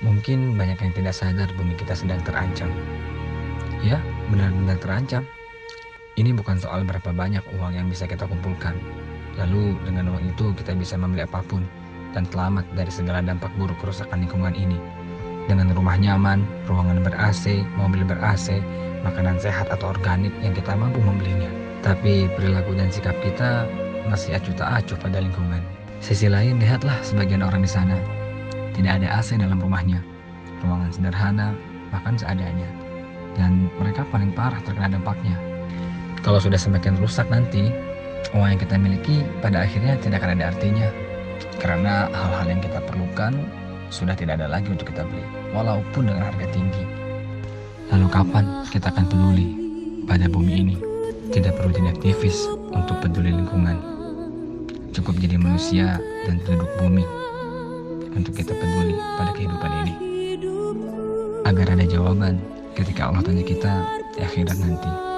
Mungkin banyak yang tidak sadar bumi kita sedang terancam. Ya, benar-benar terancam. Ini bukan soal berapa banyak uang yang bisa kita kumpulkan. Lalu dengan uang itu kita bisa membeli apa pun dan selamat dari segala dampak buruk kerusakan lingkungan ini. Dengan rumah nyaman, ruangan ber-AC, mobil ber-AC, makanan sehat atau organik yang kita mampu membelinya. Tapi perilaku dan sikap kita masih acuh tak acuh pada lingkungan. Sisi lain, lihatlah sebagian orang di sana. Tidak ada AC dalam rumahnya. Ruangan sederhana, makan seadanya. Dan mereka paling parah terkena dampaknya. Kalau sudah semakin rusak nanti, uang yang kita miliki pada akhirnya tidak akan ada artinya. Karena hal-hal yang kita perlukan sudah tidak ada lagi untuk kita beli, walaupun dengan harga tinggi. Lalu kapan kita akan peduli pada bumi ini? Tidak perlu jadi aktivis untuk peduli lingkungan. Cukup jadi manusia dan penduduk bumi untuk kita peduli pada kehidupan ini. Agar ada jawaban ketika Allah tanya kita di akhirat nanti.